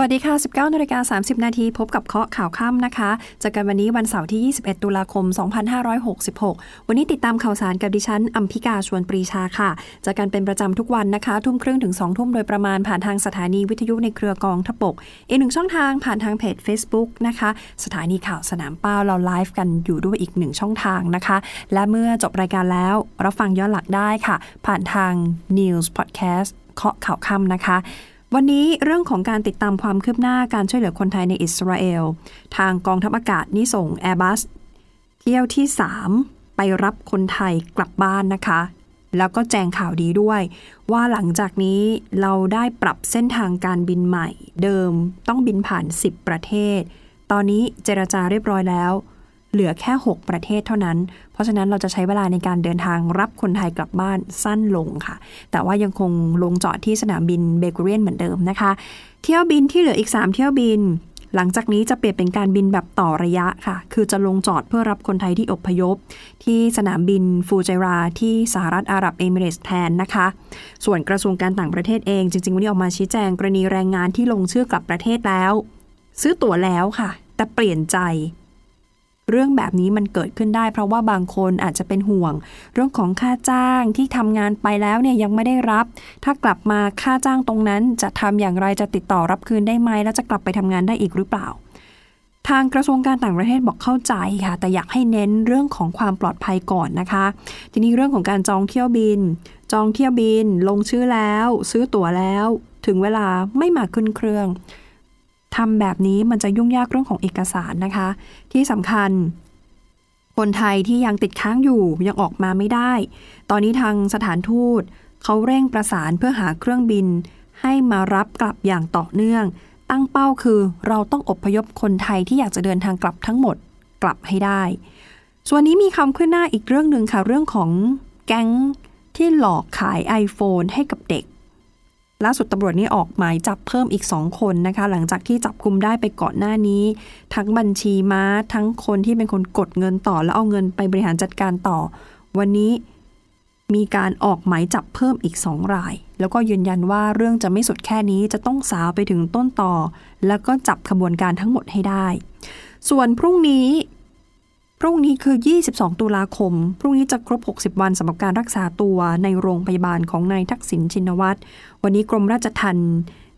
สวัสดีค่ะ 19นาฬิกา30 นาทีพบกับเคาะข่าวค่ำนะคะจอกันวันนี้วันเสาร์ที่ 21 ตุลาคม 2566 วันนี้ติดตามข่าวสารกับดิฉันอัมพิกาชวนปรีชาค่ะจอกันเป็นประจำทุกวันนะคะ ทุ่มครึ่งถึง 2 ทุ่มโดยประมาณผ่านทางสถานีวิทยุในเครือกองทบก อีกหนึ่งช่องทางผ่านทางเพจ Facebook นะคะ สถานีข่าวสนามเป้าเราไลฟ์กันอยู่ด้วยอีกหนึ่งช่องทางนะคะ และเมื่อจบรายการแล้วรับฟังย้อนหลักได้ค่ะ ผ่านทาง News Podcast เคาะข่าวค่ำนะคะ วันนี้เรื่องของการติดตามความคืบหน้าการช่วยเหลือคนไทยในอิสราเอล ทางกองทัพอากาศนี่ส่ง Airbus เที่ยวที่ 3 ไปรับคนไทยกลับบ้านนะคะ แล้วก็แจ้งข่าวดีด้วย ว่าหลังจากนี้เราได้ปรับเส้นทางการบินใหม่ เดิมต้องบินผ่าน 10 ประเทศ ตอนนี้เจรจาเรียบร้อยแล้ว เหลือแค่ 6 ประเทศเท่านั้น เพราะฉะนั้นเราจะใช้เวลาในการเดินทางรับคนไทยกลับบ้านสั้นลงค่ะ แต่ว่ายังคงลงจอดที่สนามบินเบเกเรียนเหมือนเดิมนะคะ เที่ยวบินที่เหลืออีก 3 เที่ยวบิน หลังจากนี้จะเปลี่ยนเป็นการบินแบบต่อระยะค่ะ คือจะลงจอดเพื่อรับคนไทยที่อพยพ ที่สนามบินฟูเจราที่สหรัฐอาหรับเอมิเรตส์แทนนะคะ ส่วนกระทรวงการต่างประเทศเองจริงๆวันนี้ออกมาชี้แจงกรณีแรงงานที่ลงชื่อกลับประเทศแล้ว ซื้อตั๋วแล้วค่ะ แต่เปลี่ยนใจ เรื่องแบบนี้มันเกิดขึ้นได้ เพราะว่าบางคนอาจจะเป็นห่วง เรื่องของค่าจ้างที่ทำงานไปแล้วเนี่ยยังไม่ได้รับ ถ้ากลับมาค่าจ้างตรงนั้น จะทำอย่างไรจะติดต่อรับคืนได้ไหมแล้วจะกลับไปทำงานได้อีกหรือเปล่า ทางกระทรวงการต่างประเทศบอกเข้าใจค่ะ แต่อยากให้เน้นเรื่องของความปลอดภัยก่อนนะคะ ทีนี้เรื่องของการจองเที่ยวบิน จองเที่ยวบิน ลงชื่อแล้ว ซื้อตั๋วแล้ว ถึงเวลาไม่มาขึ้นเครื่อง ทำแบบนี้มันจะยุ่งยากเรื่องของเอกสารนะคะ ที่สำคัญ คนไทยที่ยังติดค้างอยู่ยังออกมาไม่ได้ ตอนนี้ทางสถานทูตเขาเร่งประสานเพื่อหาเครื่องบิน ให้มารับกลับอย่างต่อเนื่อง ตั้งเป้าคือเราต้องอบพยพคนไทยที่อยากจะเดินทางกลับทั้งหมดกลับให้ได้ ส่วนนี้มีคำขึ้นหน้าอีกเรื่องหนึ่งค่ะเรื่องของแก๊งที่หลอกขาย iPhone ให้กับเด็ก ล่าสุดตำรวจนี่ออกหมายจับเพิ่มอีก 2 คนนะคะ หลังจากที่จับกุมได้ไปก่อนหน้านี้ ทั้งบัญชีม้าทั้งคนที่เป็นคนกดเงินต่อ แล้วเอาเงินไปบริหารจัดการต่อ วันนี้มีการออกหมายจับเพิ่มอีก 2 ราย แล้วก็ยืนยันว่าเรื่องจะไม่สุดแค่นี้จะต้องสาวไปถึงต้นต่อ แล้วก็จับขบวนการทั้งหมดให้ได้ ส่วนพรุ่งนี้ พรุ่งนี้คือ 22 ตุลาคม พรุ่งนี้จะครบ 60 วันสำหรับการรักษาตัวในโรงพยาบาลของนายทักษิณชินวัตร วันนี้กรมราชทัณฑ์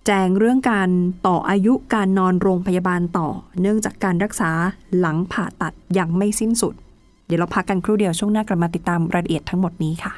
แจงเรื่องการต่ออายุการนอนโรงพยาบาลต่อ เนื่องจากการรักษาหลังผ่าตัดยังไม่สิ้นสุด เดี๋ยวเราพักกันครู่เดียวช่วงหน้ากลับมาติดตามรายละเอียดทั้งหมดนี้ค่ะ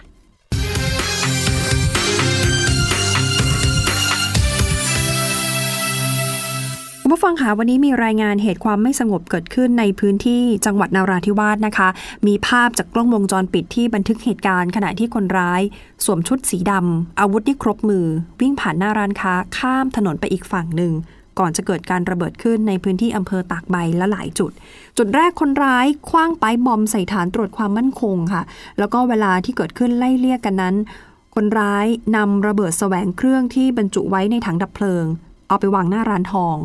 ผู้ฟังคะวันนี้มีรายงานเหตุความไม่สงบเกิดขึ้นในพื้นที่จังหวัดนาราธิวาสนะคะ มีภาพจากกล้องวงจรปิดที่บันทึกเหตุการณ์ ขณะที่คนร้าย สวมชุดสีดำอาวุธที่ครบมือ วิ่งผ่านหน้าร้านค้า ข้ามถนนไปอีกฝั่งหนึ่ง ก่อนจะเกิดการระเบิดขึ้นในพื้นที่อำเภอตากใบและหลายจุด จุดแรกคนร้ายคว้างไปบอมใส่ฐานตรวจความมั่นคงค่ะ แล้วก็เวลาที่เกิดขึ้นไล่เลี่ยกันนั้น คนร้ายนำระเบิดแสวงเครื่องที่บรรจุไว้ในถังดับเพลิง เอาไปวางหน้าร้านทอง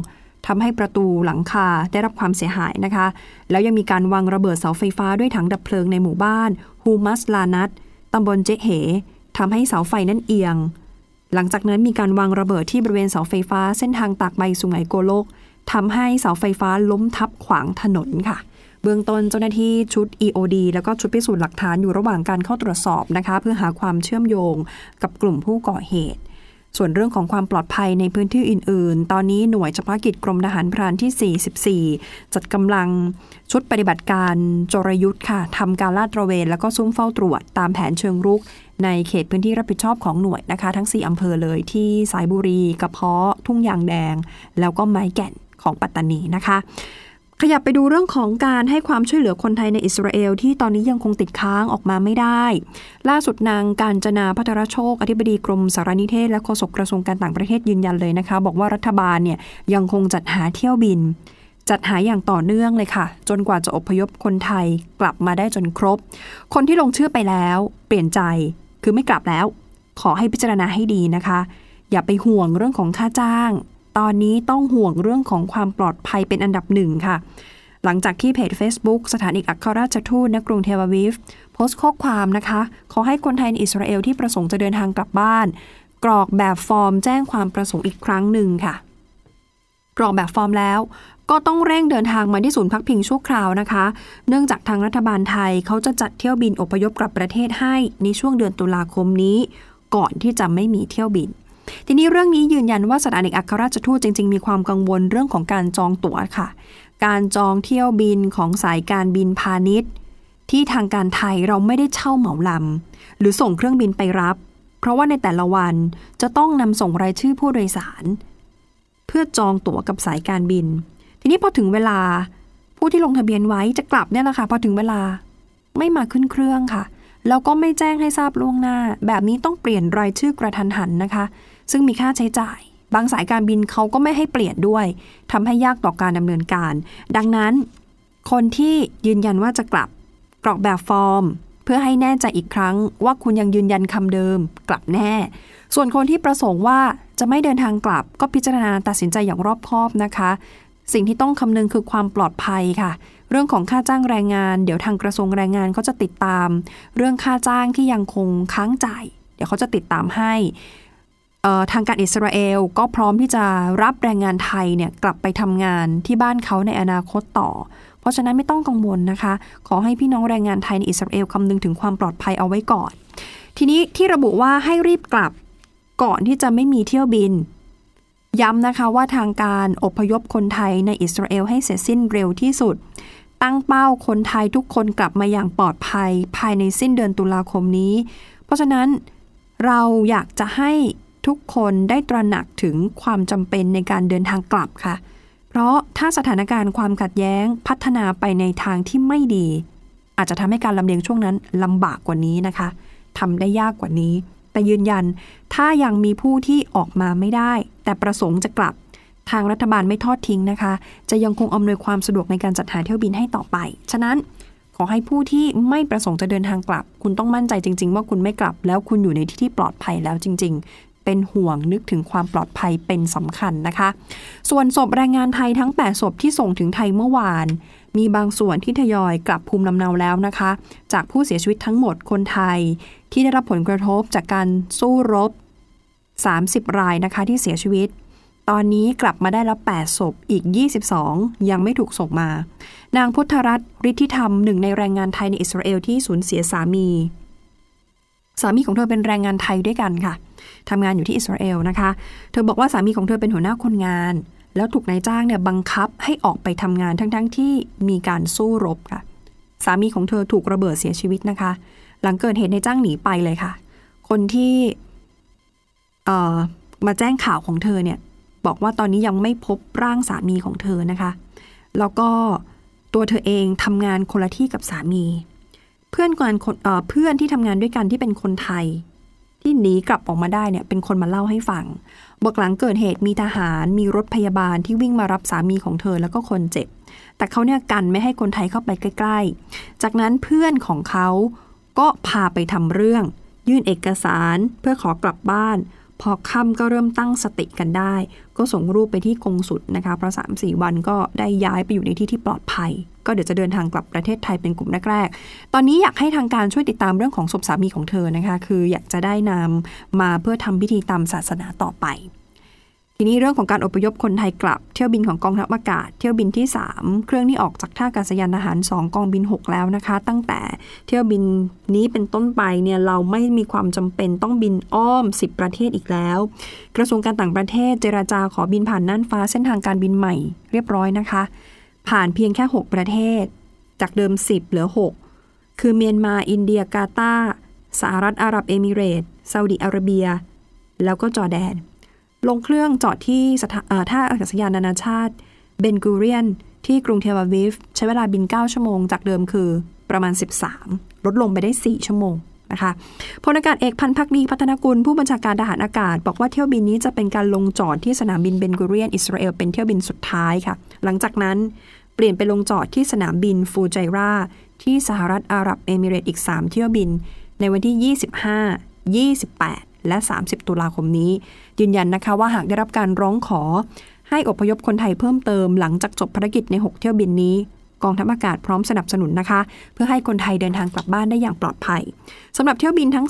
ทำให้ประตูหลังคาได้รับความเสียหายนะคะ แล้วยังมีการวางระเบิดเสาไฟฟ้าด้วยถังดับเพลิงในหมู่บ้านฮูมัสลานัตตำบลเจ๊เหทำให้เสาไฟนั้นเอียง หลังจากนั้นมีการวางระเบิดที่บริเวณเสาไฟฟ้า เส้นทางตากใบสุงไหงโกลกทำให้เสาไฟฟ้าล้มทับขวางถนนค่ะ เบื้องต้นเจ้าหน้าที่ชุด EOD แล้วก็ชุดพิสูจน์หลักฐานอยู่ระหว่างการเข้าตรวจสอบนะคะ เพื่อหาความเชื่อมโยงกับกลุ่มผู้ก่อเหตุ ส่วนเรื่องของความปลอดภัยในพื้นที่อื่น ๆ ตอนนี้หน่วยเฉพาะกิจกรมทหารพรานที่ 44 จัดกำลังชุดปฏิบัติการจรยุทธ์ค่ะทำการลาดตระเวน แล้วก็ซุ้มเฝ้าตรวจ ตามแผนเชิงรุก ในเขตพื้นที่รับผิดชอบของหน่วยนะคะ ทั้ง 4อำเภอเลยที่สายบุรี กระเพาะ ทุ่งยางแดง แล้วก็ไม้แก่นของปัตตานีนะคะ ขยับไปดูเรื่องของการให้ความช่วยเหลือคนไทยในอิสราเอลที่ตอนนี้ยังคงติดค้างออกมาไม่ได้ ล่าสุดนางการจนาพัทรโชค อธิบดีกรมสารนิเทศ และโฆษกกระทรวงการต่างประเทศยืนยันเลยนะคะ บอกว่ารัฐบาลเนี่ยยังคงจัดหาเที่ยวบิน จัดหาอย่างต่อเนื่องเลยค่ะ จนกว่าจะอพยพคนไทยกลับมาได้จนครบ คนที่ลงชื่อไปแล้ว เปลี่ยนใจคือไม่กลับแล้ว ขอให้พิจารณาให้ดีนะคะ อย่าไปห่วงเรื่องของค่าจ้าง ตอนนี้ต้องห่วงเรื่องของความปลอดภัยเป็นอันดับหนึ่งค่ะ หลังจากที่เพจ Facebook สถานเอกอัครราชทูตณกรุงเทลอาวีฟโพสต์ข้อความนะคะขอให้คนไทยในอิสราเอลที่ประสงค์จะเดินทางกลับบ้าน กรอกแบบฟอร์มแจ้งความประสงค์อีกครั้งหนึ่งค่ะ กรอกแบบฟอร์มแล้วก็ต้องเร่งเดินทางมาที่ศูนย์พักพิงชั่วคราวนะคะ เนื่องจากทางรัฐบาลไทยเขาจะจัดเที่ยวบินอพยพกลับประเทศให้ในช่วงเดือนตุลาคมนี้ ก่อนที่จะไม่มีเที่ยวบิน ทีนี้เรื่องนี้ยืนยันว่าสถานเอกอัครราชทูตจริง ๆ มีความกังวลเรื่องของการจองตั๋วค่ะ การจองเที่ยวบินของสายการบินพาณิชย์ ที่ทางการไทยเราไม่ได้เช่าเหมาลำหรือส่งเครื่องบินไปรับ เพราะว่าในแต่ละวันจะต้องนำส่งรายชื่อผู้โดยสาร เพื่อจองตั๋วกับสายการบิน ทีนี้พอถึงเวลาผู้ที่ลงทะเบียนไว้จะกลับเนี่ยแหละค่ะพอถึงเวลาไม่มาขึ้นเครื่องค่ะแล้วก็ไม่แจ้งให้ทราบล่วงหน้า แบบนี้ต้องเปลี่ยนรายชื่อกระทันหันนะคะ ซึ่งมีค่าใช้จ่าย บางสายการบินเขาก็ไม่ให้เปลี่ยนด้วยทำให้ยากต่อการดำเนินการ ดังนั้น คนที่ยืนยันว่าจะกลับกรอกแบบฟอร์ม เพื่อให้แน่ใจอีกครั้งว่าคุณยังยืนยันคำเดิม กลับแน่ ส่วนคนที่ประสงค์ว่าจะไม่เดินทางกลับ ก็พิจารณาตัดสินใจอย่างรอบคอบนะคะสิ่งที่ต้องคำนึงคือความปลอดภัยค่ะ เรื่องของค่าจ้างแรงงาน เดี๋ยวทางกระทรวงแรงงานเขาจะติดตาม เรื่องค่าจ้างที่ยังคงค้างจ่าย เดี๋ยวเขาจะติดตามให้ ทางการอิสราเอลก็พร้อมที่จะรับแรงงานไทยเนี่ยกลับไปทำงานที่บ้านเขาในอนาคตต่อ เพราะฉะนั้นไม่ต้องกังวลนะคะ ขอให้พี่น้องแรงงานไทยในอิสราเอลคำนึงถึงความปลอดภัยเอาไว้ก่อน ทีนี้ที่ระบุว่าให้รีบกลับก่อนที่จะไม่มีเที่ยวบิน ย้ำนะคะว่าทางการอพยพคนไทยในอิสราเอลให้เสร็จสิ้นเร็วที่สุด ตั้งเป้าคนไทยทุกคนกลับมาอย่างปลอดภัย ภายในสิ้นเดือนตุลาคมนี้ เพราะฉะนั้นเราอยากจะให้ ทุกคนได้ตระหนักถึงความจำเป็นในการเดินทางกลับค่ะ เพราะถ้าสถานการณ์ความขัดแย้งพัฒนาไปในทางที่ไม่ดี อาจจะทำให้การลำเลียงช่วงนั้นลำบากกว่านี้นะคะทำได้ยากกว่านี้ แต่ยืนยันถ้ายังมีผู้ที่ออกมาไม่ได้ แต่ประสงค์จะกลับทางรัฐบาลไม่ทอดทิ้งนะคะ จะยังคงอำนวยความสะดวกในการจัดหาเที่ยวบินให้ต่อไป ฉะนั้นขอให้ผู้ที่ไม่ประสงค์จะเดินทางกลับ คุณต้องมั่นใจจริง ๆ ว่าคุณไม่กลับ แล้วคุณอยู่ในที่ที่ปลอดภัยแล้วจริงๆ เป็นห่วงนึกถึงความปลอดภัยเป็นสำคัญนะคะ ส่วนศพแรงงานไทยทั้ง 8 ศพที่ส่งถึงไทยเมื่อวาน มีบางส่วนที่ทยอยกลับภูมิลำเนาแล้วนะคะ จากผู้เสียชีวิตทั้งหมดคนไทย ที่ได้รับผลกระทบจากการสู้รบ 30 รายนะคะที่เสียชีวิตตอนนี้กลับมาได้แล้ว 8 ศพ อีก 22 ยังไม่ถูกส่งมา นางพุทธรัตน์ฤทธิธรรมหนึ่งในแรงงานไทยในอิสราเอลที่สูญเสียสามี สามีของเธอเป็นแรงงานไทยด้วยกันค่ะ ทำงานอยู่ที่อิสราเอลนะคะ เธอบอกว่าสามีของเธอเป็นหัวหน้าคนงาน แล้วถูกนายจ้างเนี่ยบังคับให้ออกไปทำงานทั้งๆทที่มีการสู้รบค่ะ สามีของเธอถูกระเบิดเสียชีวิตนะคะ หลังเกิดเหตุนายจ้างหนีไปเลยค่ะ คนที่เอ่อมาแจ้งข่าวของเธอเนี่ยบอกว่าตอนนี้ยังไม่พบร่างสามีของเธอนะคะ แล้วก็ตัวเธอเองทำงานคนละที่กับสามี เพื่อนกันคนเอ่อเพื่อนที่ทำงานด้วยกันที่เป็นคนไทย ที่หนีกลับออกมาได้เนี่ยเป็นคนมาเล่าให้ฟังบอกหลังเกิดเหตุมีทหารมีรถพยาบาลที่วิ่งมารับสามีของเธอแล้วก็คนเจ็บ แต่เขาเนี่ยกันไม่ให้คนไทยเข้าไปใกล้ ๆ จากนั้นเพื่อนของเขาก็พาไปทำเรื่อง ยื่นเอกสารเพื่อขอกลับบ้าน พอค่ำก็เริ่มตั้งสติกันได้ ก็ส่งรูปไปที่กงสุลนะคะเพราะสามสี่วันก็ได้ย้ายไปอยู่ในที่ที่ปลอดภัย ก็เดี๋ยวจะเดินทางกลับประเทศไทยเป็นกลุ่มแรกๆ ตอนนี้อยากให้ทางการช่วยติดตามเรื่องของศพสามีของเธอนะคะ คืออยากจะได้นำมาเพื่อทำพิธีตามศาสนาต่อไป ทีนี้เรื่องของการอพยพคนไทยกลับ เที่ยวบินของกองทัพอากาศ เที่ยวบินที่ 3 เครื่องนี้ออกจากท่าอากาศยานอาหาร 2 กองบิน 6 แล้วนะคะ ตั้งแต่เที่ยวบินนี้เป็นต้นไปเนี่ยเราไม่มีความจำเป็นต้องบินอ้อม 10 ประเทศอีกแล้ว กระทรวงการต่างประเทศเจราจาขอบินผ่านน่านฟ้าเส้นทางการบินใหม่เรียบร้อยนะคะ ผ่านเพียงแค่ 6 ประเทศ จากเดิม 10 เหลือ 6 คือเมียนมาอินเดียกาตาร์สหรัฐอาหรับเอมิเรตส์ซาอุดิอาระเบีย แล้วก็จอร์แดน ลงเครื่องจอดที่สถาเอ่อท่าอากาศยานนานาชาติเบนกูเรียน ที่กรุงเทลอาวิฟ ใช้เวลาบิน 9 ชั่วโมง จากเดิมคือประมาณ 13 ลดลงไปได้ 4 ชั่วโมงนะคะพลอากาศเอกพันพักดีพัฒนกุลผู้บัญชาการทหารอากาศ บอกว่าเที่ยวบินนี้จะเป็นการลงจอดที่สนามบินเบนกูเรียนอิสราเอลเป็นเที่ยวบินสุดท้ายค่ะ หลังจากนั้นเปลี่ยนไปลงจอดที่สนามบินฟูไจราที่สหรัฐอาหรับเอมิเรตอีก 3 เที่ยวบิน ในวันที่ 25 28 และ 30 ตุลาคมนี้ ยืนยันนะคะว่าหากได้รับการร้องขอ ให้อพยพคนไทยเพิ่มเติมหลังจากจบภารกิจใน 6 เที่ยวบินนี้กองทัพอากาศพร้อมสนับสนุนนะคะ เพื่อให้คนไทยเดินทางกลับบ้านได้อย่างปลอดภัยสำหรับเที่ยวบินทั้ง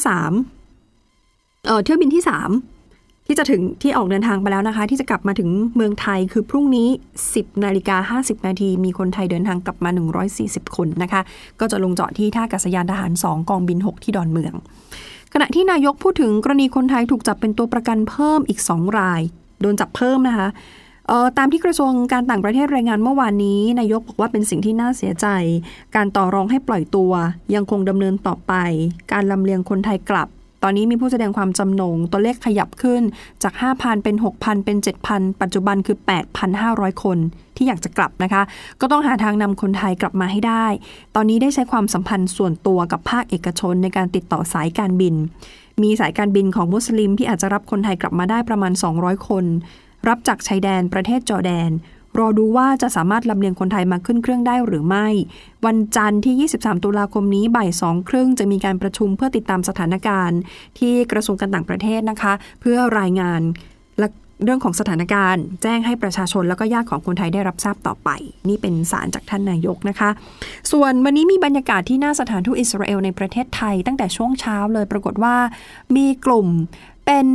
3เอ่อเที่ยวบินที่ 3 ที่จะถึงที่ออกเดินทางไปแล้วนะคะ ที่จะกลับมาถึงเมืองไทยคือพรุ่งนี้ 10นาฬิกา50 นาที มีคนไทยเดินทางกลับมา 140 คนนะคะ ก็จะลงจอดที่ท่าอากาศยานทหาร 2 กองบิน 6 ที่ดอนเมือง ขณะที่นายกพูดถึงกรณีคนไทยถูกจับเป็นตัวประกันเพิ่มอีก 2 ราย โดนจับเพิ่มนะคะตามที่กระทรวงการต่างประเทศรายงานเมื่อวานนี้ นายกบอกว่าเป็นสิ่งที่น่าเสียใจ การต่อรองให้ปล่อยตัว ยังคงดำเนินต่อไป การลำเลียงคนไทยกลับ ตอนนี้มีผู้แสดงความจำนงตัวเลขขยับขึ้นจาก 5,000 เป็น 6,000 เป็น 7,000 ปัจจุบันคือ 8,500 คนที่อยากจะกลับนะคะ ก็ต้องหาทางนำคนไทยกลับมาให้ได้ ตอนนี้ได้ใช้ความสัมพันธ์ส่วนตัวกับภาคเอกชนในการติดต่อสายการบิน มีสายการบินของมุสลิมที่อาจจะรับคนไทยกลับมาได้ประมาณ 200 คน รับจากชายแดนประเทศจอร์แดน รอดูว่าจะสามารถลำเลียงคนไทยมาขึ้นเครื่องได้หรือไม่ วันจันทร์ที่ 23 ตุลาคมนี้บ่ายสองครึ่งจะมีการประชุมเพื่อติดตามสถานการณ์ ที่กระทรวงการต่างประเทศนะคะ เพื่อรายงานและเรื่องของสถานการณ์ แจ้งให้ประชาชนแล้วก็ญาติของคนไทยได้รับทราบต่อไป นี่เป็นสารจากท่านนายกนะคะ ส่วนวันนี้มีบรรยากาศที่หน้าสถานทูตอิสราเอลในประเทศไทย ตั้งแต่ช่วงเช้าเลยปรากฏว่ามีกลุ่มเป็น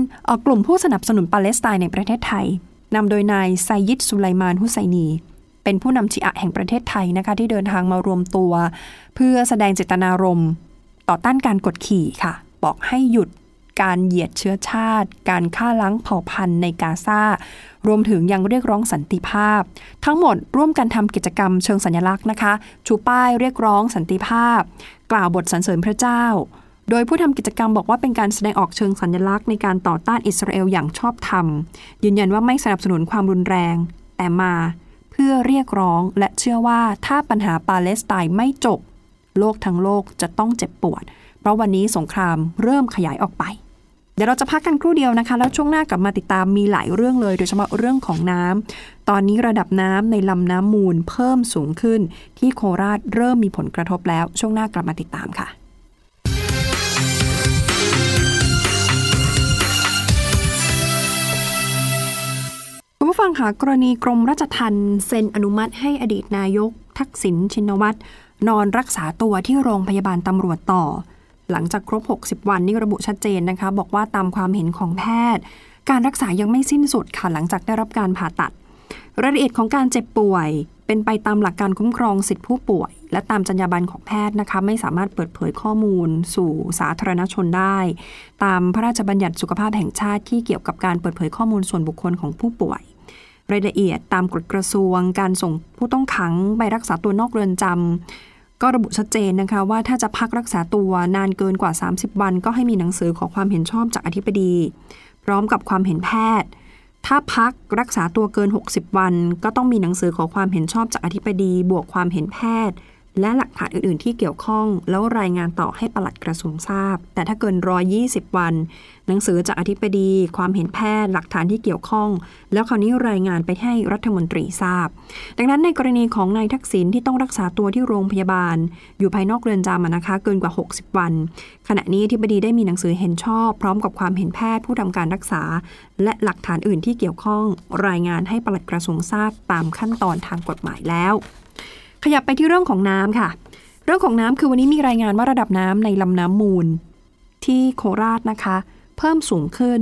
กลุ่มผู้สนับสนุนปาเลสไตน์ในประเทศไทย นำโดยนายไซยิดสุไลมานฮุไซนี เป็นผู้นำชีอะแห่งประเทศไทยนะคะที่เดินทางมารวมตัว เพื่อแสดงเจตนารมณ์ต่อต้านการกดขี่ค่ะ บอกให้หยุดการเหยียดเชื้อชาติ การฆ่าล้างเผ่าพันธุ์ในกาซา รวมถึงยังเรียกร้องสันติภาพ ทั้งหมดร่วมกันทำกิจกรรมเชิงสัญลักษณ์นะคะ ชูป้ายเรียกร้องสันติภาพ กล่าวบทสรรเสริญพระเจ้า โดยผู้ทำกิจกรรมบอกว่าเป็นการแสดงออกเชิงสัญลักษณ์ในการต่อต้านอิสราเอลอย่างชอบธรรม ยืนยันว่าไม่สนับสนุนความรุนแรง แต่มาเพื่อเรียกร้องและเชื่อว่าถ้าปัญหาปาเลสไตน์ไม่จบ โลกทั้งโลกจะต้องเจ็บปวด เพราะวันนี้สงครามเริ่มขยายออกไป เดี๋ยวเราจะพักกันครู่เดียวนะคะ แล้วช่วงหน้ากลับมาติดตามมีหลายเรื่องเลย โดยเฉพาะเรื่องของน้ำตอนนี้ระดับน้ำในลำน้ำมูลเพิ่มสูงขึ้น ที่โคราชเริ่มมีผลกระทบแล้วช่วงหน้ากลับมาติดตามค่ะ ผู้ฟังค่ะกรณีกรมราชทัณฑ์เซ็นอนุมัติให้อดีตนายก ทักษิณชินวัตรนอนรักษาตัวที่โรงพยาบาลตำรวจต่อ หลังจากครบ 60 วันนี่ระบุชัดเจนนะคะ บอกว่าตามความเห็นของแพทย์ การรักษายังไม่สิ้นสุดค่ะหลังจากได้รับการผ่าตัด รายละเอียดของการเจ็บป่วย เป็นไปตามหลักการคุ้มครองสิทธิผู้ป่วย และตามจรรยาบรรณของแพทย์นะคะ ไม่สามารถเปิดเผยข้อมูล สู่สาธารณชนได้ ตามพระราชบัญญัติสุขภาพแห่งชาติที่เกี่ยวกับการเปิดเผยข้อมูลส่วนบุคคลของผู้ป่วย รายละเอียดตามกฎกระทรวง การส่งผู้ต้องขังไปรักษาตัวนอกเรือนจำก็ระบุชัดเจนนะคะว่าถ้าจะพักรักษาตัวนานเกินกว่า 30 วัน ก็ให้มีหนังสือขอความเห็นชอบจากอธิบดี พร้อมกับความเห็นแพทย์ ถ้าพักรักษาตัวเกิน 60 วัน ก็ต้องมีหนังสือขอความเห็นชอบจากอธิบดี บวกความเห็นแพทย์ และหลักฐานอื่น ๆ ที่เกี่ยวข้อง แล้วรายงานต่อให้ปลัดกระทรวงทราบ แต่ถ้าเกิน 120 วัน หนังสือจากอธิบดี ความเห็นแพทย์ หลักฐานที่เกี่ยวข้อง แล้วคราวนี้รายงานไปให้รัฐมนตรีทราบ ดังนั้นในกรณีของนายทักษิณที่ต้องรักษาตัวที่โรงพยาบาล อยู่ภายนอกเรือนจำนะคะเกินกว่า 60 วัน ขณะนี้อธิบดีได้มีหนังสือเห็นชอบ พร้อมกับความเห็นแพทย์ผู้ทำการรักษา และหลักฐานอื่นที่เกี่ยวข้อง รายงานให้ปลัดกระทรวงทราบตามขั้นตอนทางกฎหมายแล้ว ขยับไปที่เรื่องของน้ำค่ะ เรื่องของน้ำคือวันนี้มีรายงานว่าระดับน้ำในลำน้ำมูล ที่โคราชนะคะ เพิ่มสูงขึ้น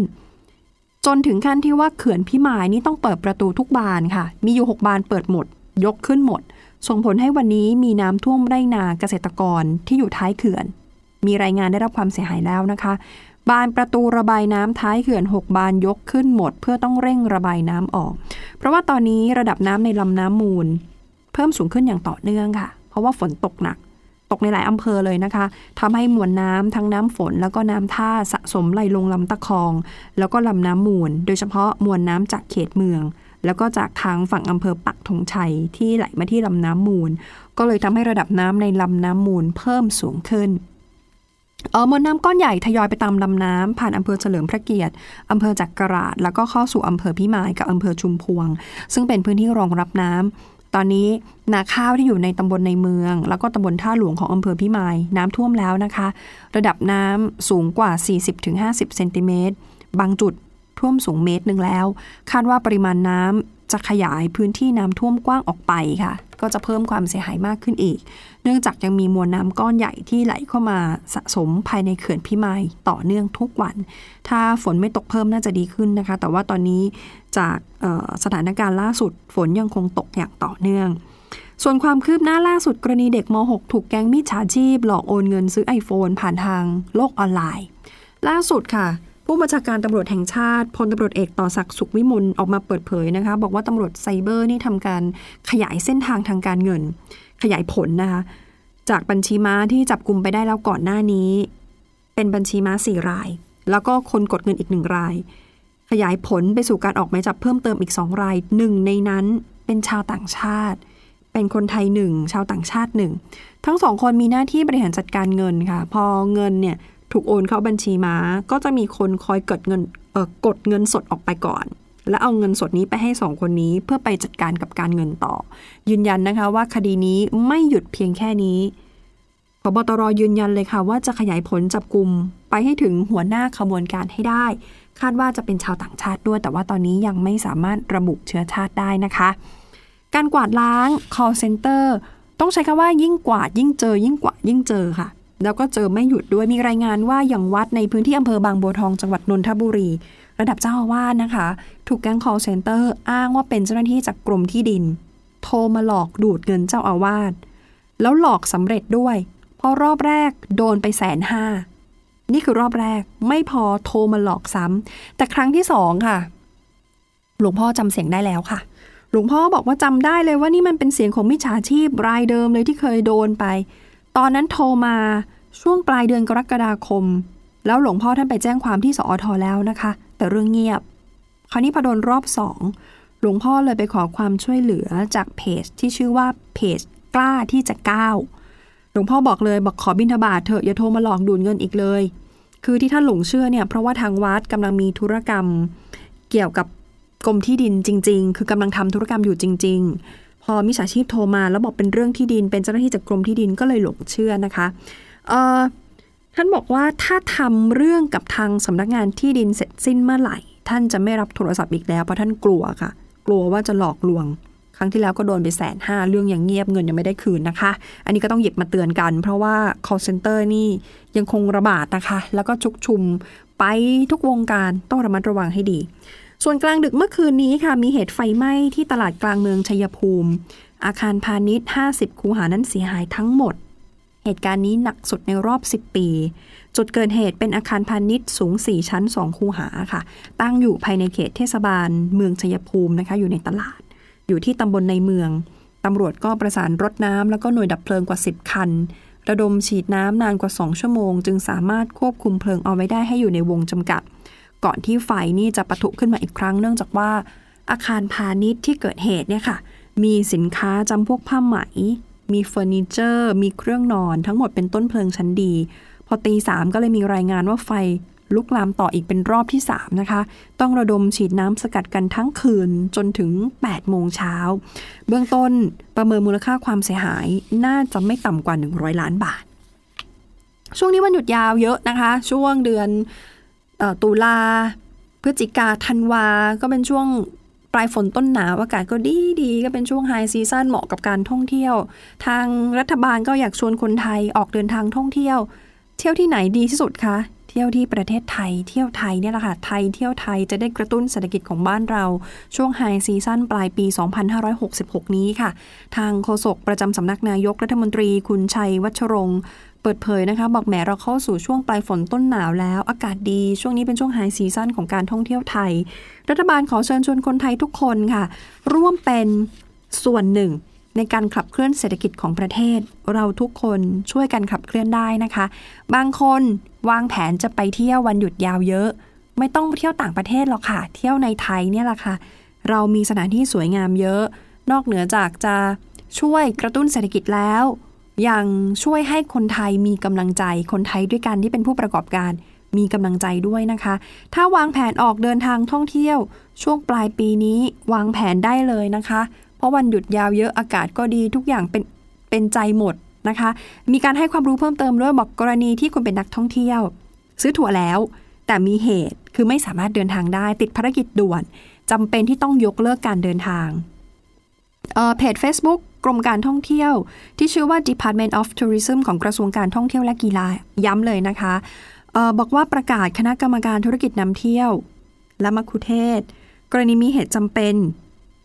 จนถึงขั้นที่ว่าเขื่อนพิมายนี่ต้องเปิดประตูทุกบานค่ะ มีอยู่ 6 บานเปิดหมด ยกขึ้นหมด ส่งผลให้วันนี้มีน้ำท่วมไร่นาเกษตรกรที่อยู่ท้ายเขื่อน มีรายงานได้รับความเสียหายแล้วนะคะ บานประตูระบายน้ำท้ายเขื่อน 6 บานยกขึ้นหมด เพื่อต้องเร่งระบายน้ำออก เพราะว่าตอนนี้ระดับน้ำในลำน้ำมูล พิ่มสูงขึ้นอย่างต่อเนื่องค่ะ เพราะว่าฝนตกหนัก ตกในหลายอำเภอเลยนะคะทำให้มวลน้ำทั้งน้ำฝน แล้วก็น้ำท่าสะสมไหลลงลำตะคอง แล้วก็ลำน้ำมูล โดยเฉพาะมวลน้ำจากเขตเมือง แล้วก็จากทางฝั่งอำเภอปักธงชัยที่ไหลมาที่ลำน้ำมูล ก็เลยทำให้ระดับน้ำในลำน้ำมูลเพิ่มสูงขึ้นเออมวลน้ำก้อนใหญ่ทยอยไปตามลำน้ำผ่านอำเภอเฉลิมพระเกียรติอำเภอจักราชแล้วก็เข้าสู่อำเภอพิมายกับอำเภอชุมพวง ซึ่งเป็นพื้นที่รองรับน้ำ ตอนนี้นาข้าวที่อยู่ในตำบลในเมือง แล้วก็ตำบลท่าหลวงของอำเภอพิมายน้ำท่วมแล้วนะคะ ระดับน้ำสูงกว่า 40-50เซนติเมตรบางจุดท่วมสูงเมตรหนึ่งแล้ว คาดว่าปริมาณน้ำ จะขยายพื้นที่น้ำท่วมกว้างออกไปค่ะ ก็จะเพิ่มความเสียหายมากขึ้นอีก เนื่องจากยังมีมวลน้ำก้อนใหญ่ที่ไหลเข้ามาสะสมภายในเขื่อนพิมายต่อเนื่องทุกวัน ถ้าฝนไม่ตกเพิ่มน่าจะดีขึ้นนะคะ แต่ว่าตอนนี้จากสถานการณ์ล่าสุดฝนยังคงตกอย่างต่อเนื่องส่วนความคืบหน้าล่าสุดกรณีเด็กม .6 ถูกแก๊งมิจฉาชีพ หลอกโอนเงินซื้อ iPhone ผ่านทางโลกออนไลน์ ล่าสุดค่ะ ผู้บัญชาการตำรวจแห่งชาติพลตำรวจเอกต่อศักดิ์สุขวิมลออกมาเปิดเผยนะคะ บอกว่าตำรวจไซเบอร์นี่ทำการขยายเส้นทางทางการเงิน ขยายผลนะคะ จากบัญชีม้าที่จับกลุ่มไปได้แล้วก่อนหน้านี้ เป็นบัญชีม้าสี่ราย แล้วก็คนกดเงินอีกหนึ่งราย ขยายผลไปสู่การออกหมายจับเพิ่มเติมอีกสองรายหนึ่งในนั้นเป็นชาวต่างชาติ เป็นคนไทยหนึ่งชาวต่างชาติหนึ่งทั้งสองคนมีหน้าที่บริหารจัดการเงินค่ะ พอเงินเนี่ย ถูกโอนเข้าบัญชีม้าก็จะมีคนคอยกดเงินเออกดเงินสดออกไปก่อน แล้วเอาเงินสดนี้ไปให้สองคนนี้เพื่อไปจัดการกับการเงินต่อ ยืนยันนะคะว่าคดีนี้ไม่หยุดเพียงแค่นี้พบตรยืนยันเลยค่ะ ว่าจะขยายผลจับกลุ่มไปให้ถึงหัวหน้าขบวนการให้ได้ คาดว่าจะเป็นชาวต่างชาติด้วย แต่ว่าตอนนี้ยังไม่สามารถระบุเชื้อชาติได้นะคะ การกวาดล้าง call center ต้องใช้คำว่ายิ่งกวาดยิ่งเจอ ยิ่งกวาดยิ่งเจอค่ะ แล้วก็เจอไม่หยุดด้วยมีรายงานว่าอย่างวัดในพื้นที่อำเภอบางบัวทองจังหวัดนนทบุรี ระดับเจ้าอาวาสนะคะ ถูกแก๊ง call center อ้างว่าเป็นเจ้าหน้าที่จากกรมที่ดิน โทรมาหลอกดูดเงินเจ้าอาวาสแล้วหลอกสำเร็จด้วย เพราะรอบแรกโดนไปแสนห้านี่คือรอบแรกไม่พอโทรมาหลอกซ้ำแต่ครั้งที่สองค่ะ หลวงพ่อจำเสียงได้แล้วค่ะ หลวงพ่อบอกว่าจำได้เลยว่านี่มันเป็นเสียงของมิจฉาชีพรายเดิมเลยที่เคยโดนไป ตอนนั้นโทรมาช่วงปลายเดือนกรกฎาคม แล้วหลวงพ่อท่านไปแจ้งความที่สอทอแล้วนะคะ แต่เรื่องเงียบ คราวนี้พอโดนรอบสองหลวงพ่อเลยไปขอความช่วยเหลือจากเพจที่ชื่อว่าเพจกล้าที่จะก้าวหลวงพ่อบอกเลยบอกขอบินทบาทเถอะอย่าโทรมาหลอกดูดเงินอีกเลย คือที่ท่านหลงเชื่อเนี่ยเพราะว่าทางวัดกำลังมีธุรกรรม เกี่ยวกับกรมที่ดินจริง ๆ คือกำลังทำธุรกรรมอยู่จริง ๆ อมิจฉาชีพโทรมาแล้วบอกเป็นเรื่องที่ดิน เป็นเจ้าหน้าที่จากกรมที่ดินก็เลยหลงเชื่อนะคะท่านบอกว่าถ้าทำเรื่องกับทางสำนักงานที่ดินเสร็จสิ้นเมื่อไหร่ ท่านจะไม่รับโทรศัพท์อีกแล้วเพราะท่านกลัวค่ะ กลัวว่าจะหลอกลวง ครั้งที่แล้วก็โดนไปแสนห้าเรื่องอย่างเงียบเงินยังไม่ได้คืนนะคะ อันนี้ก็ต้องหยิบมาเตือนกัน เพราะว่า call center นี่ยังคงระบาดนะคะ แล้วก็ชุกชุมไปทุกวงการต้องระมัดระวังให้ดี ส่วนกลางดึกเมื่อคืนนี้ค่ะ มีเหตุไฟไหม้ที่ตลาดกลางเมืองชัยภูมิ อาคารพาณิชย์ 50 คูหานั้นเสียหายทั้งหมด เหตุการณ์นี้หนักสุดในรอบ 10 ปี จุดเกิดเหตุเป็นอาคารพาณิชย์สูง 4 ชั้น 2 คูหาค่ะ ตั้งอยู่ภายในเขตเทศบาล เมืองชัยภูมินะคะ อยู่ในตลาด อยู่ที่ตำบลในเมืองตำรวจก็ประสานรถน้ำแล้วก็หน่วยดับเพลิงกว่า 10 คัน ระดมฉีดน้ำนานกว่า 2 ชั่วโมง จึงสามารถควบคุมเพลิงเอาไว้ได้ให้อยู่ในวงจำกัด ก่อนที่ไฟนี่จะปะทุขึ้นมาอีกครั้ง เนื่องจากว่าอาคารพาณิชย์ที่เกิดเหตุเนี่ยค่ะ มีสินค้าจำพวกผ้าไหม มีเฟอร์นิเจอร์ มีเครื่องนอน ทั้งหมดเป็นต้นเพลิงชั้นดี พอตีสามก็เลยมีรายงานว่าไฟลุกลามต่ออีกเป็นรอบที่ 3 นะคะ ต้องระดมฉีดน้ำสกัดกันทั้งคืนจนถึง 8 โมงเช้า เบื้องต้นประเมินมูลค่าความเสียหายน่าจะไม่ต่ำกว่า 100 ล้านบาท ช่วงนี้วันหยุดยาวเยอะนะคะ ช่วงเดือน ตุลาพฤศจิกาธันวา ก็เป็นช่วงปลายฝนต้นหนาวอากาศก็ดีดีก็เป็นช่วงไฮซีซันเหมาะกับการท่องเที่ยว ทางรัฐบาลก็อยากชวนคนไทยออกเดินทางท่องเที่ยว เที่ยวที่ไหนดีที่สุดคะเที่ยวที่ประเทศไทย เที่ยวไทยเนี่ยแหละค่ะ ไทยเที่ยวไทยจะได้กระตุ้นเศรษฐกิจของบ้านเรา ช่วง high season ปลายปี 2566 นี้ค่ะ ทางโฆษกประจำสำนักนายกรัฐมนตรีคุณชัยวัชรงค์ เปิดเผยนะคะ บอกแหมเราเข้าสู่ช่วงปลายฝนต้นหนาวแล้ว อากาศดีช่วงนี้เป็นช่วง high season ของการท่องเที่ยวไทย รัฐบาลขอเชิญชวนคนไทยทุกคนค่ะ ร่วมเป็นส่วนหนึ่ง ในการขับเคลื่อนเศรษฐกิจของประเทศ เราทุกคนช่วยกันขับเคลื่อนได้นะคะ บางคนวางแผนจะไปเที่ยววันหยุดยาวเยอะ ไม่ต้องเที่ยวต่างประเทศหรอกค่ะ เที่ยวในไทยเนี่ยแหละค่ะ เรามีสถานที่สวยงามเยอะ นอกเหนือจากจะช่วยกระตุ้นเศรษฐกิจแล้ว ยังช่วยให้คนไทยมีกำลังใจ คนไทยด้วยกันที่เป็นผู้ประกอบการมีกำลังใจด้วยนะคะ ถ้าวางแผนออกเดินทางท่องเที่ยว ช่วงปลายปีนี้วางแผนได้เลยนะคะ เพราะวันหยุดยาวเยอะอากาศก็ดีทุกอย่างเป็นเป็นใจหมดนะคะ มีการให้ความรู้เพิ่มเติมด้วยบอกกรณีที่คุณเป็นนักท่องเที่ยว ซื้อตั๋วแล้ว แต่มีเหตุคือไม่สามารถเดินทางได้ติดภารกิจด่วนจำเป็นที่ต้องยกเลิกการเดินทางเพจ Facebook กรมการท่องเที่ยว ที่ชื่อว่า Department of Tourism ของกระทรวงการท่องเที่ยวและกีฬาย้ำเลยนะคะออบอกว่าประกาศคณะกรรมการธุรกิจนำเที่ยว และมัคคุเทศ กรณีมีเหตุจำเป็น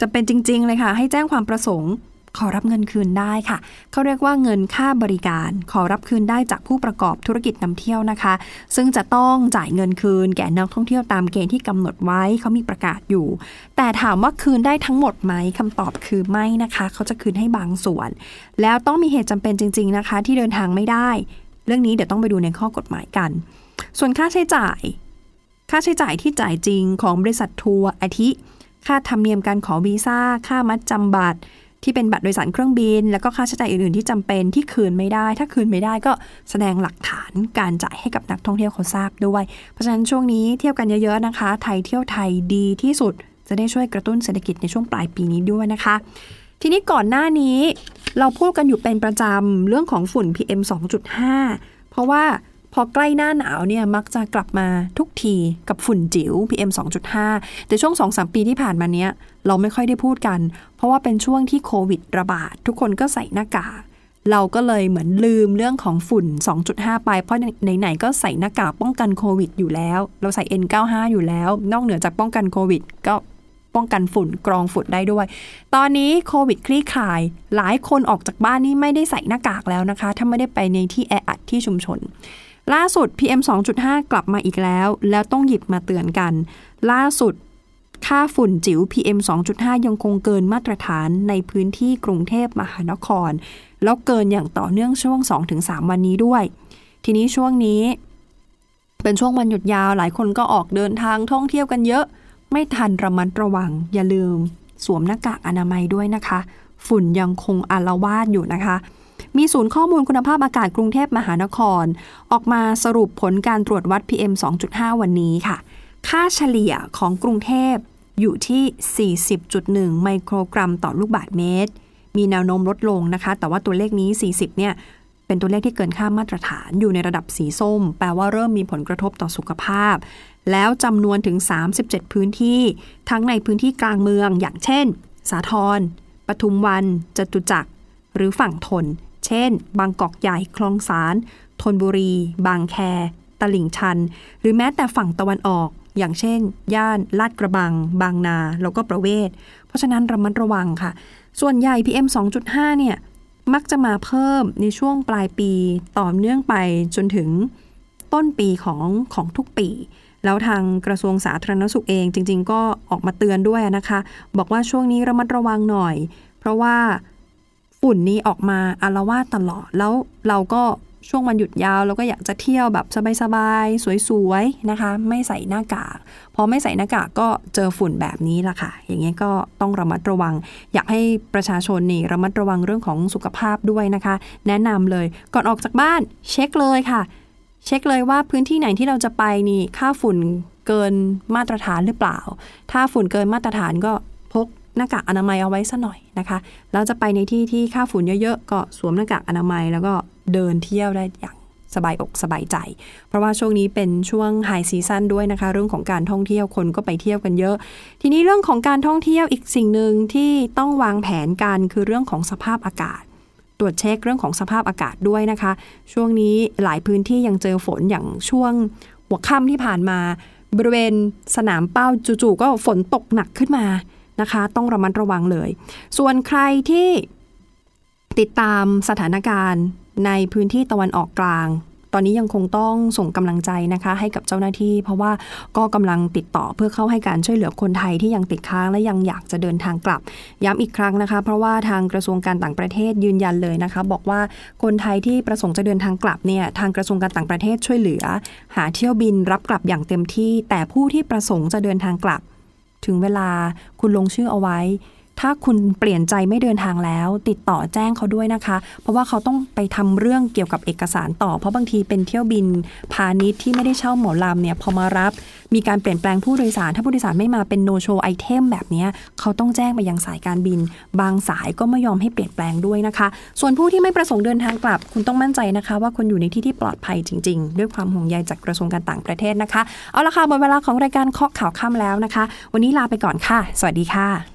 จำเป็นจริง ๆ เลยค่ะ ให้แจ้งความประสงค์ ขอรับเงินคืนได้ค่ะ เขาเรียกว่าเงินค่าบริการ ขอรับคืนได้จากผู้ประกอบธุรกิจนำเที่ยวนะคะ ซึ่งจะต้องจ่ายเงินคืนแก่นักท่องเที่ยวตามเกณฑ์ที่กำหนดไว้เขามีประกาศอยู่ แต่ถามว่าคืนได้ทั้งหมดไหมคำตอบคือไม่นะคะ เขาจะคืนให้บางส่วน แล้วต้องมีเหตุจำเป็นจริง ๆนะคะ ที่เดินทางไม่ได้ เรื่องนี้เดี๋ยวต้องไปดูในข้อกฎหมายกัน ส่วนค่าใช้จ่าย ค่าใช้จ่ายที่จ่ายจริงของบริษัททัวร์อาทิ ค่าธรรมเนียมการขอวีซ่า ค่ามัดจำบัตร ที่เป็นบัตรโดยสารเครื่องบิน แล้วก็ค่าใช้จ่ายอื่นๆ ที่จำเป็นที่คืนไม่ได้ ถ้าคืนไม่ได้ก็แสดงหลักฐานการจ่ายให้กับนักท่องเที่ยวเขาทราบด้วย เพราะฉะนั้นช่วงนี้เที่ยวกันเยอะๆนะคะ ไทยเที่ยวไทยดีที่สุด จะได้ช่วยกระตุ้นเศรษฐกิจในช่วงปลายปีนี้ด้วยนะคะ ทีนี้ก่อนหน้านี้ เราพูดกันอยู่เป็นประจำเรื่องของฝุ่น PM 2.5 เพราะว่า พอใกล้หน้าหนาวเนี่ยมักจะกลับมาทุกทีกับฝุ่นจิ๋ว PM 2.5 แต่ช่วง 2-3 ปีที่ผ่านมาเนี้ยเราไม่ค่อยได้พูดกัน เพราะว่าเป็นช่วงที่โควิดระบาด ทุกคนก็ใส่หน้ากากเราก็เลยเหมือนลืมเรื่องของฝุ่น 2.5 ไป เพราะไหนๆก็ใส่หน้ากากป้องกันโควิดอยู่แล้ว เราใส่ N95 อยู่แล้ว นอกเหนือจากป้องกันโควิด ก็ป้องกันฝุ่นกรองฝุ่นได้ด้วย ตอนนี้โควิดคลี่คลาย หลายคนออกจากบ้านนี่ไม่ได้ใส่หน้ากากแล้วนะคะ ถ้าไม่ได้ไปในที่แออัดที่ชุมชน ล่าสุด PM 2.5 กลับมาอีกแล้ว แล้วต้องหยิบมาเตือนกัน ล่าสุดค่าฝุ่นจิ๋ว PM 2.5 ยังคงเกินมาตรฐานในพื้นที่กรุงเทพมหานคร แล้วเกินอย่างต่อเนื่องช่วง 2-3 วันนี้ด้วย ทีนี้ช่วงนี้ เป็นช่วงวันหยุดยาวหลายคนก็ออกเดินทางท่องเที่ยวกันเยอะ ไม่ทันระมัดระวัง อย่าลืม สวมหน้ากากอนามัยด้วยนะคะ ฝุ่นยังคงอาลวาดอยู่นะคะ มีศูนย์ข้อมูลคุณภาพอากาศกรุงเทพมหานคร ออกมาสรุปผลการตรวจวัด PM 2.5 วันนี้ค่ะ ค่าเฉลี่ยของกรุงเทพอยู่ที่ 40.1 ไมโครกรัมต่อลูกบาศก์เมตร มีแนวโน้มลดลงนะคะ แต่ว่าตัวเลขนี้ 40 เนี่ย เป็นตัวเลขที่เกินค่ามาตรฐานอยู่ในระดับสีส้ม แปลว่าเริ่มมีผลกระทบต่อสุขภาพ แล้วจำนวนถึง 37 พื้นที่ ทั้งในพื้นที่กลางเมือง อย่างเช่น สาทรปทุมวันจตุจักรหรือฝั่งทน เช่น บางกอกใหญ่คลองสารธนบุรี บางแค ตลิ่งชัน หรือแม้แต่ฝั่งตะวันออก อย่างเช่น ย่านลาดกระบัง บางนา แล้วก็ประเวศ เพราะฉะนั้นระมัดระวังค่ะ ส่วนใหญ่ PM 2.5 เนี่ย มักจะมาเพิ่มในช่วงปลายปีต่อเนื่องไปจนถึงต้นปีของของทุกปี แล้วทางกระทรวงสาธารณสุขเองจริง ๆ ก็ออกมาเตือนด้วยนะคะ บอกว่าช่วงนี้ระมัดระวังหน่อย เพราะว่า ฝุ่นนี้ออกมาอารวาสตลอด แล้วเราก็ช่วงวันหยุดยาวเราก็อยากจะเที่ยวแบบสบายๆ สวยๆ นะคะ ไม่ใส่หน้ากาก พอไม่ใส่หน้ากากก็เจอฝุ่นแบบนี้ละค่ะ อย่างเงี้ยก็ต้องระมัดระวัง อยากให้ประชาชนนี่ระมัดระวังเรื่องของสุขภาพด้วยนะคะ แนะนำเลยก่อนออกจากบ้านเช็คเลยค่ะ เช็คเลยว่าพื้นที่ไหนที่เราจะไปนี่ค่าฝุ่นเกินมาตรฐานหรือเปล่า ถ้าฝุ่นเกินมาตรฐานก็ หน้ากากอนามัยเอาไว้ซะหน่อยนะคะแล้วจะไปในที่ที่ค่าฝุ่นเยอะๆก็สวมหน้ากากอนามัย แล้วก็เดินเที่ยวได้อย่างสบายอกสบายใจ เพราะว่าช่วงนี้เป็นช่วงไฮซีซันด้วยนะคะ เรื่องของการท่องเที่ยวคนก็ไปเที่ยวกันเยอะ ทีนี้เรื่องของการท่องเที่ยวอีกสิ่งหนึ่งที่ต้องวางแผนกันคือเรื่องของสภาพอากาศ ตรวจเช็คเรื่องของสภาพอากาศด้วยนะคะ ช่วงนี้หลายพื้นที่ยังเจอฝนอย่างช่วงหัวค่ำที่ผ่านมา บริเวณสนามเป้าจู่ๆก็ฝนตกหนักขึ้นมา นะคะ ต้องระมัดระวังเลย ส่วนใครที่ติดตามสถานการณ์ในพื้นที่ตะวันออกกลาง ตอนนี้ยังคงต้องส่งกำลังใจนะคะ ให้กับเจ้าหน้าที่ เพราะว่าก็กำลังติดต่อเพื่อเข้าให้การช่วยเหลือคนไทยที่ยังติดค้างและยังอยากจะเดินทางกลับ ย้ำอีกครั้งนะคะ เพราะว่าทางกระทรวงการต่างประเทศยืนยันเลยนะคะ บอกว่าคนไทยที่ประสงค์จะเดินทางกลับเนี่ยทางกระทรวงการต่างประเทศช่วยเหลือ หาเที่ยวบินรับกลับอย่างเต็มที่ แต่ผู้ที่ประสงค์จะเดินทางกลับ ถึงเวลาคุณลงชื่อเอาไว้ ถ้าคุณเปลี่ยนใจไม่เดินทางแล้ว ติดต่อแจ้งเขาด้วยนะคะ เพราะว่าเขาต้องไปทำเรื่องเกี่ยวกับเอกสารต่อ เพราะบางทีเป็นเที่ยวบินพาณิชย์ที่ไม่ได้เช่าหมอลำเนี่ยพอมารับ มีการเปลี่ยนแปลงผู้โดยสาร ถ้าผู้โดยสารไม่มาเป็น no show item แบบนี้เขาต้องแจ้งไปยังสายการบิน บางสายก็ไม่ยอมให้เปลี่ยนแปลงด้วยนะคะ ส่วนผู้ที่ไม่ประสงค์เดินทางกลับ คุณต้องมั่นใจนะคะ ว่าคุณอยู่ในที่ที่ปลอดภัยจริง ๆ ด้วยความห่วงใยจากกระทรวงการต่างประเทศนะคะเอาละค่ะหมดเวลาของรายการเคาะข่าวค่ำแล้วนะคะ วันนี้ลาไปก่อนค่ะ สวัสดีค่ะ